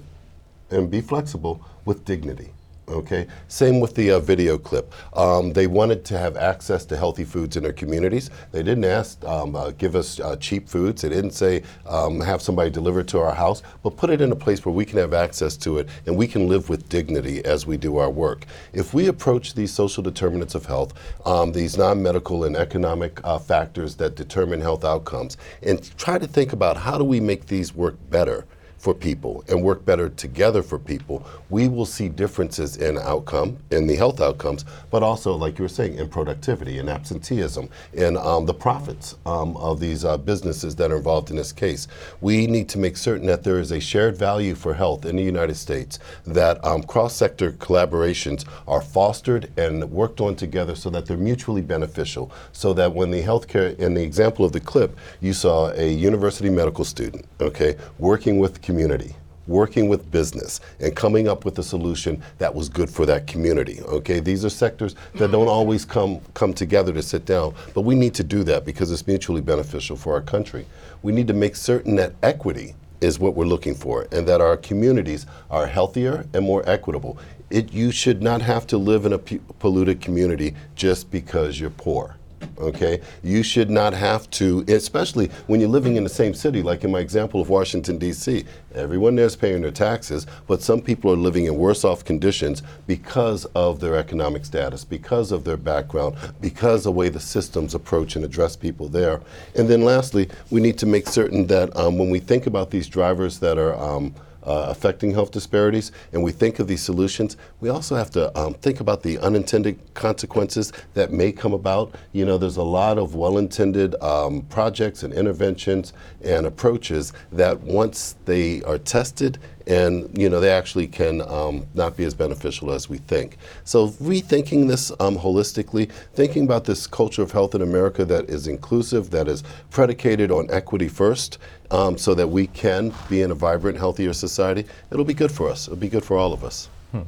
and be flexible with dignity. Okay. Same with the uh, video clip. Um, they wanted to have access to healthy foods in their communities. They didn't ask, um, uh, give us uh, cheap foods. They didn't say, um, have somebody deliver it to our house, but put it in a place where we can have access to it and we can live with dignity as we do our work. If we approach these social determinants of health, um, these non-medical and economic uh, factors that determine health outcomes, and try to think about how do we make these work better for people and work better together for people, we will see differences in outcome, in the health outcomes, but also, like you were saying, in productivity and absenteeism, in um, the profits um, of these uh, businesses that are involved in this case. We need to make certain that there is a shared value for health in the United States, that um, cross sector collaborations are fostered and worked on together so that they're mutually beneficial, so that when the healthcare, in the example of the clip, you saw a university medical student, okay, working with community working with business and coming up with a solution that was good for that community. Okay, these are sectors that don't always come come together to sit down, but we need to do that because it's mutually beneficial for our country. We need to make certain that equity is what we're looking for and that our communities are healthier and more equitable. It, you should not have to live in a polluted community just because you're poor. Okay, you should not have to, especially when you're living in the same city, like in my example of Washington D.C. Everyone there is paying their taxes, but some people are living in worse off conditions because of their economic status, because of their background, because of the way the systems approach and address people there. And then lastly, we need to make certain that um, when we think about these drivers that are um, uh, affecting health disparities, and we think of these solutions, we also have to um, think about the unintended consequences that may come about. You know, there's a lot of well intended um, projects and interventions and approaches that once they are tested and you know they actually can um, not be as beneficial as we think. So rethinking this um, holistically, thinking about this culture of health in America that is inclusive, that is predicated on equity first, um, so that we can be in a vibrant, healthier society. It'll be good for us. It'll be good for all of us. Hmm.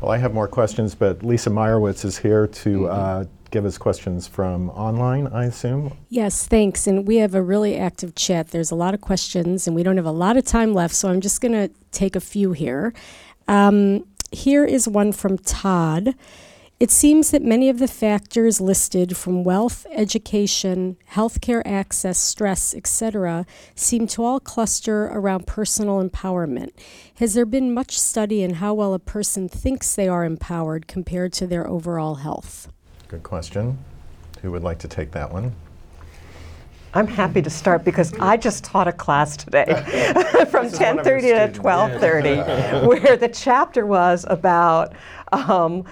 Well, I have more questions, but Lisa Meyerowitz is here to mm-hmm. uh, give us questions from online, I assume. Yes, thanks. And we have a really active chat. There's a lot of questions, and we don't have a lot of time left, so I'm just going to take a few here. Um, here is one from Todd. It seems that many of the factors listed from wealth, education, healthcare access, stress, etc., seem to all cluster around personal empowerment. Has there been much study in how well a person thinks they are empowered compared to their overall health? Good question. Who would like to take that one? I'm happy to start because I just taught a class today from 10:30 to 12:30, where the chapter was about um,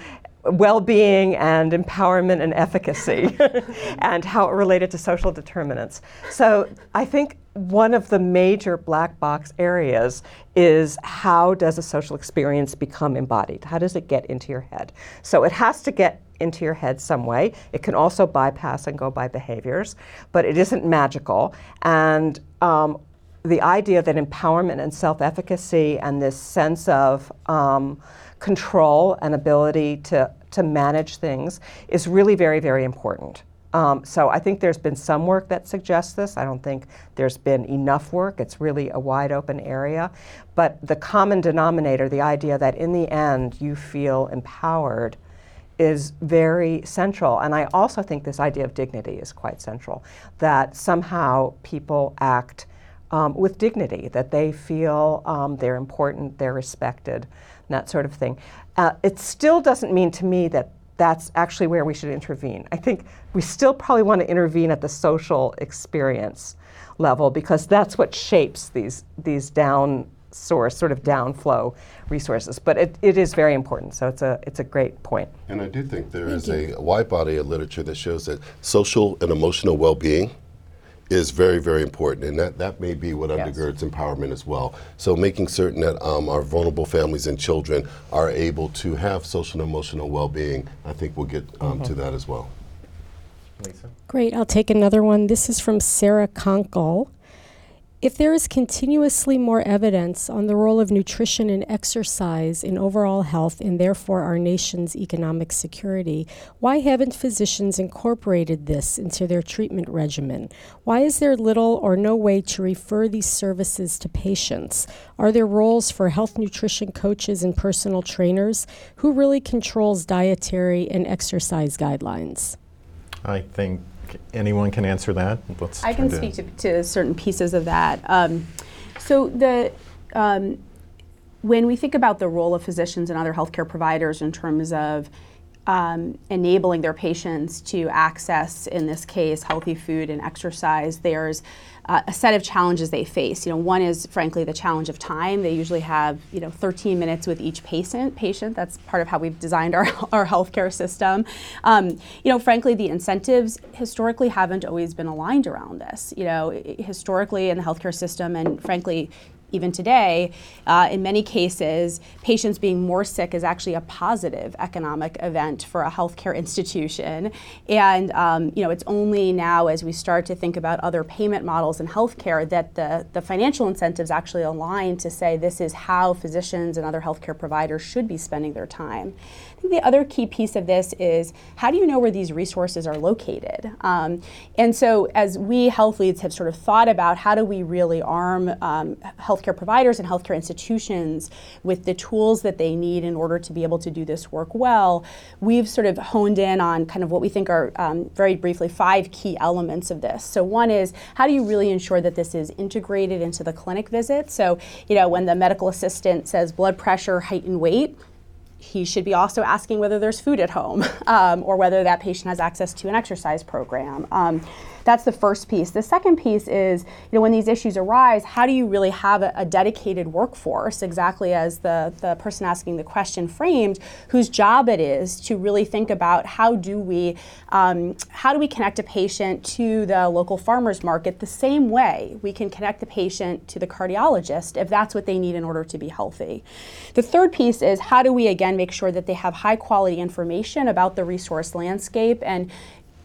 well-being and empowerment and efficacy, and how it related to social determinants. So I think one of the major black box areas is how does a social experience become embodied? How does it get into your head? So it has to get into your head some way. It can also bypass and go by behaviors, but it isn't magical. And um, the idea that empowerment and self efficacy and this sense of um, control and ability to, to manage things is really very, very important. Um, so I think there's been some work that suggests this. I don't think there's been enough work. It's really a wide open area. But the common denominator, the idea that in the end you feel empowered is very central. And I also think this idea of dignity is quite central, that somehow people act um, with dignity, that they feel um, they're important, they're respected, that sort of thing. Uh, it still doesn't mean to me that that's actually where we should intervene. I think we still probably want to intervene at the social experience level because that's what shapes these, these down source, sort of downflow resources. But it, it is very important. So it's a it's a great point. And I do think there Thank is you. a wide body of literature that shows that social and emotional well-being is very, very important, and that, that may be what yes. undergirds empowerment as well. So, making certain that um, our vulnerable families and children are able to have social and emotional well being, I think we'll get um, mm-hmm. to that as well. Lisa? Great. I'll take another one. This is from Sarah Conkle. If there is continuously more evidence on the role of nutrition and exercise in overall health and therefore our nation's economic security, why haven't physicians incorporated this into their treatment regimen? Why is there little or no way to refer these services to patients? Are there roles for health nutrition coaches and personal trainers? Who really controls dietary and exercise guidelines? I think anyone can answer that. Let's I can speak to, to, certain pieces of that. Um, so the um, when we think about the role of physicians and other healthcare providers in terms of um, enabling their patients to access, in this case, healthy food and exercise, there's uh, a set of challenges they face. You know, one is frankly the challenge of time. They usually have you know 13 minutes with each patient. Patient. That's part of how we've designed our our healthcare system. Um, you know, frankly, the incentives historically haven't always been aligned around this. You know, historically in the healthcare system, and frankly, even today, uh, in many cases, patients being more sick is actually a positive economic event for a healthcare institution. And um, you know, it's only now as we start to think about other payment models in healthcare that the, the financial incentives actually align to say this is how physicians and other healthcare providers should be spending their time. The other key piece of this is how do you know where these resources are located? Um, and so, as we health leads have sort of thought about how do we really arm um, healthcare providers and healthcare institutions with the tools that they need in order to be able to do this work well, we've sort of honed in on kind of what we think are um, very briefly five key elements of this. So, one is how do you really ensure that this is integrated into the clinic visit? So, you know, when the medical assistant says blood pressure, height, and weight, he should be also asking whether there's food at home um, or whether that patient has access to an exercise program. Um, that's the first piece. The second piece is, you know, when these issues arise, how do you really have a, a dedicated workforce, exactly as the, the person asking the question framed, whose job it is to really think about how do we um, how do we connect a patient to the local farmers market the same way we can connect the patient to the cardiologist if that's what they need in order to be healthy. The third piece is how do we again make sure that they have high quality information about the resource landscape and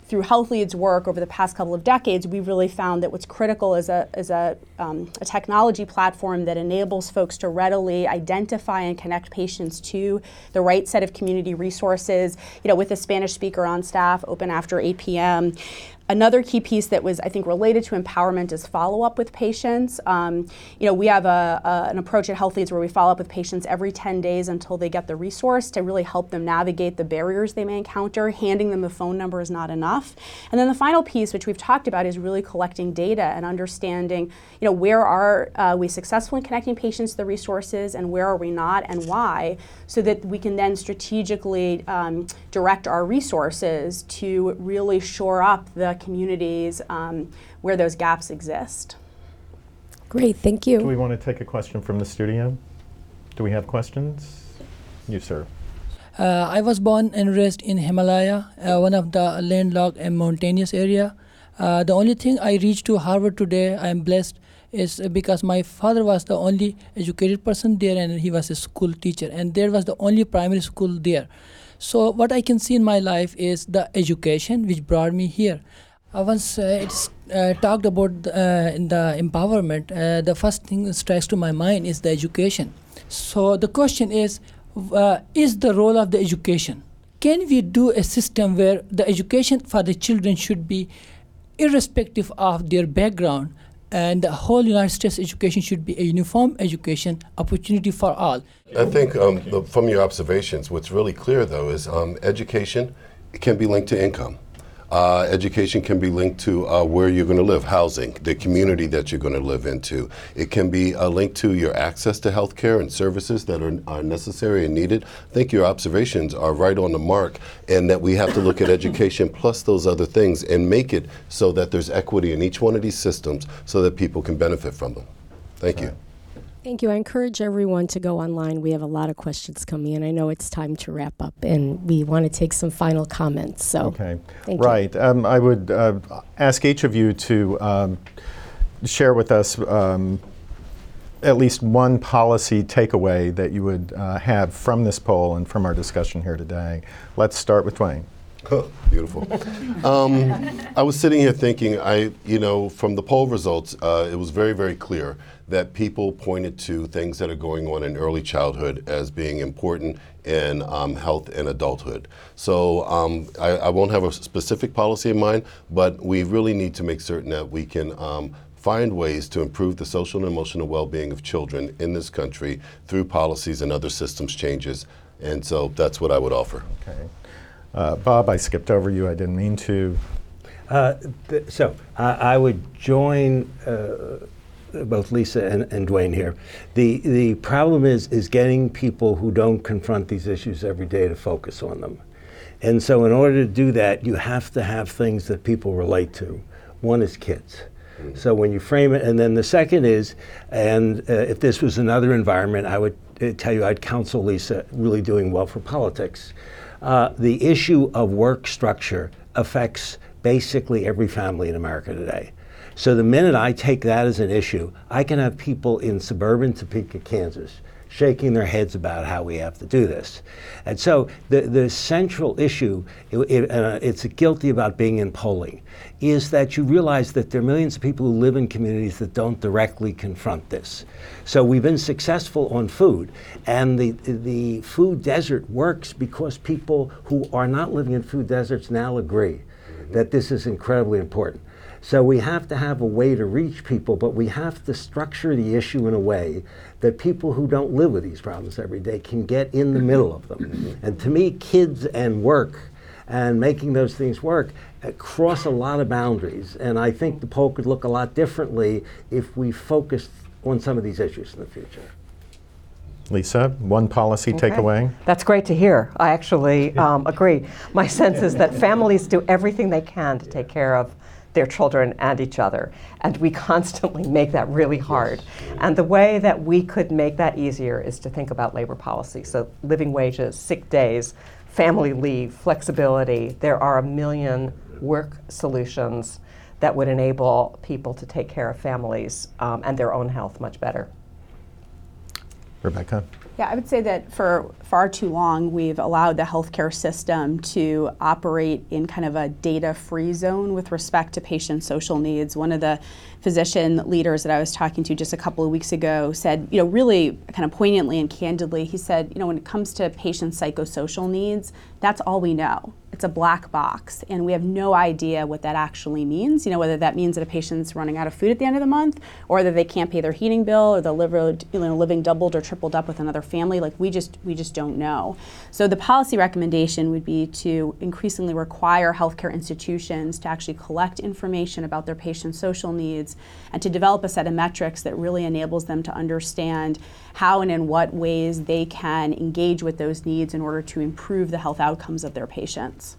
through Health Lead's work over the past couple of decades, we've really found that what's critical is a, is a, um, a technology platform that enables folks to readily identify and connect patients to the right set of community resources, you know, with a Spanish speaker on staff, open after 8 p.m. Another key piece that was, I think, related to empowerment is follow up with patients. Um, you know, we have a, a, an approach at Health Leads where we follow up with patients every 10 days until they get the resource to really help them navigate the barriers they may encounter. Handing them a phone number is not enough. And then the final piece, which we've talked about, is really collecting data and understanding, you know, where are uh, we successful in connecting patients to the resources and where are we not and why, so that we can then strategically um, direct our resources to really shore up the communities um, where those gaps exist. Great, thank you. Do we want to take a question from the studio? Do we have questions? You, sir. Uh, I was born and raised in Himalaya, uh, one of the landlocked and mountainous area. Uh, the only thing I reached to Harvard today, I am blessed, is because my father was the only educated person there and he was a school teacher and there was the only primary school there. So what I can see in my life is the education which brought me here. Uh, once uh, it's uh, talked about in the empowerment, the first thing that strikes to my mind is the education. So the question is, is the role of the education? Can we do a system where the education for the children should be irrespective of their background and the whole United States education should be a uniform education opportunity for all. I think um, the, from your observations, what's really clear though is um, education can be linked to income. Uh, education can be linked to uh, where you're going to live, housing, the community that you're going to live into. It can be a link to your access to health care and services that are, are necessary and needed. I think your observations are right on the mark, and that we have to look at education plus those other things and make it so that there's equity in each one of these systems so that people can benefit from them. Thank you. Thank you. I encourage everyone to go online. We have a lot of questions coming in. I know it's time to wrap up, and we want to take some final comments. So, Okay, thank you. right. Um, I would uh, ask each of you to um, share with us um, at least one policy takeaway that you would uh, have from this poll and from our discussion here today. Let's start with Dwayne. Beautiful. Um, I was sitting here thinking, I, you know, from the poll results, uh, it was very, very clear that people pointed to things that are going on in early childhood as being important in um, health and adulthood. So um, I, I won't have a specific policy in mind, but we really need to make certain that we can um, find ways to improve the social and emotional well-being of children in this country through policies and other systems changes. And so that's what I would offer. Okay. Uh, Bob, I skipped over you. I didn't mean to. Uh, th- so I, I would join uh, both Lisa and, and Dwayne here. The the problem is is getting people who don't confront these issues every day to focus on them. And so in order to do that, you have to have things that people relate to. One is kids. So when you frame it, and then the second is, and uh, if this was another environment, I would uh, tell you I'd counsel Lisa really doing well for politics. Uh, the issue of work structure affects basically every family in America today. So the minute I take that as an issue, I can have people in suburban Topeka, Kansas, shaking their heads about how we have to do this. And so the, the central issue, it, it, uh, it's guilty about being in polling, is that you realize that there are millions of people who live in communities that don't directly confront this. So we've been successful on food, and the, the food desert works because people who are not living in food deserts now agree that this is incredibly important. So we have to have a way to reach people, but we have to structure the issue in a way that people who don't live with these problems every day can get in the middle of them. And to me, kids and work and making those things work uh, cross a lot of boundaries. And I think the poll could look a lot differently if we focused on some of these issues in the future. Lisa, one policy Okay. takeaway? That's great to hear. I actually um, agree. My sense is that families do everything they can to take care of their children and each other, and we constantly make that really hard. And the way that we could make that easier is to think about labor policy. So, living wages, sick days, family leave, flexibility. There are a million work solutions that would enable people to take care of families um, and their own health much better. Rebecca? Yeah, I would say that for far too long, we've allowed the healthcare system to operate in kind of a data free zone with respect to patient social needs. One of the physician leaders that I was talking to just a couple of weeks ago said, you know, really kind of poignantly and candidly, he said, you know, when it comes to patient psychosocial needs, that's all we know. It's a black box, and we have no idea what that actually means. You know, whether that means that a patient's running out of food at the end of the month, or that they can't pay their heating bill, or they're live, you know, living doubled or tripled up with another family. Like we just we just don't know. So the policy recommendation would be to increasingly require healthcare institutions to actually collect information about their patients' social needs, and to develop a set of metrics that really enables them to understand how and in what ways they can engage with those needs in order to improve the health outcomes of their patients.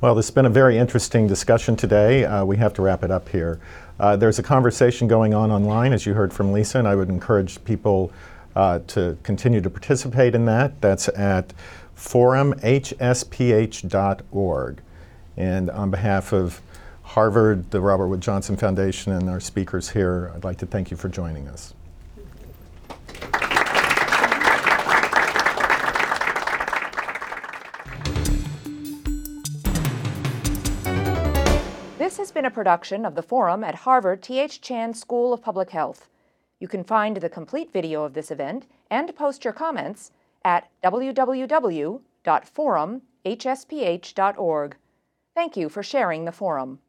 Well, this has been a very interesting discussion today. Uh, we have to wrap it up here. Uh, there's a conversation going on online, as you heard from Lisa, and I would encourage people uh, to continue to participate in that. That's at forumhsph.org. And on behalf of Harvard, the Robert Wood Johnson Foundation, and our speakers here, I'd like to thank you for joining us. This has been a production of the Forum at Harvard T.H. Chan School of Public Health. You can find the complete video of this event and post your comments at www.forumhsph.org. Thank you for sharing the forum.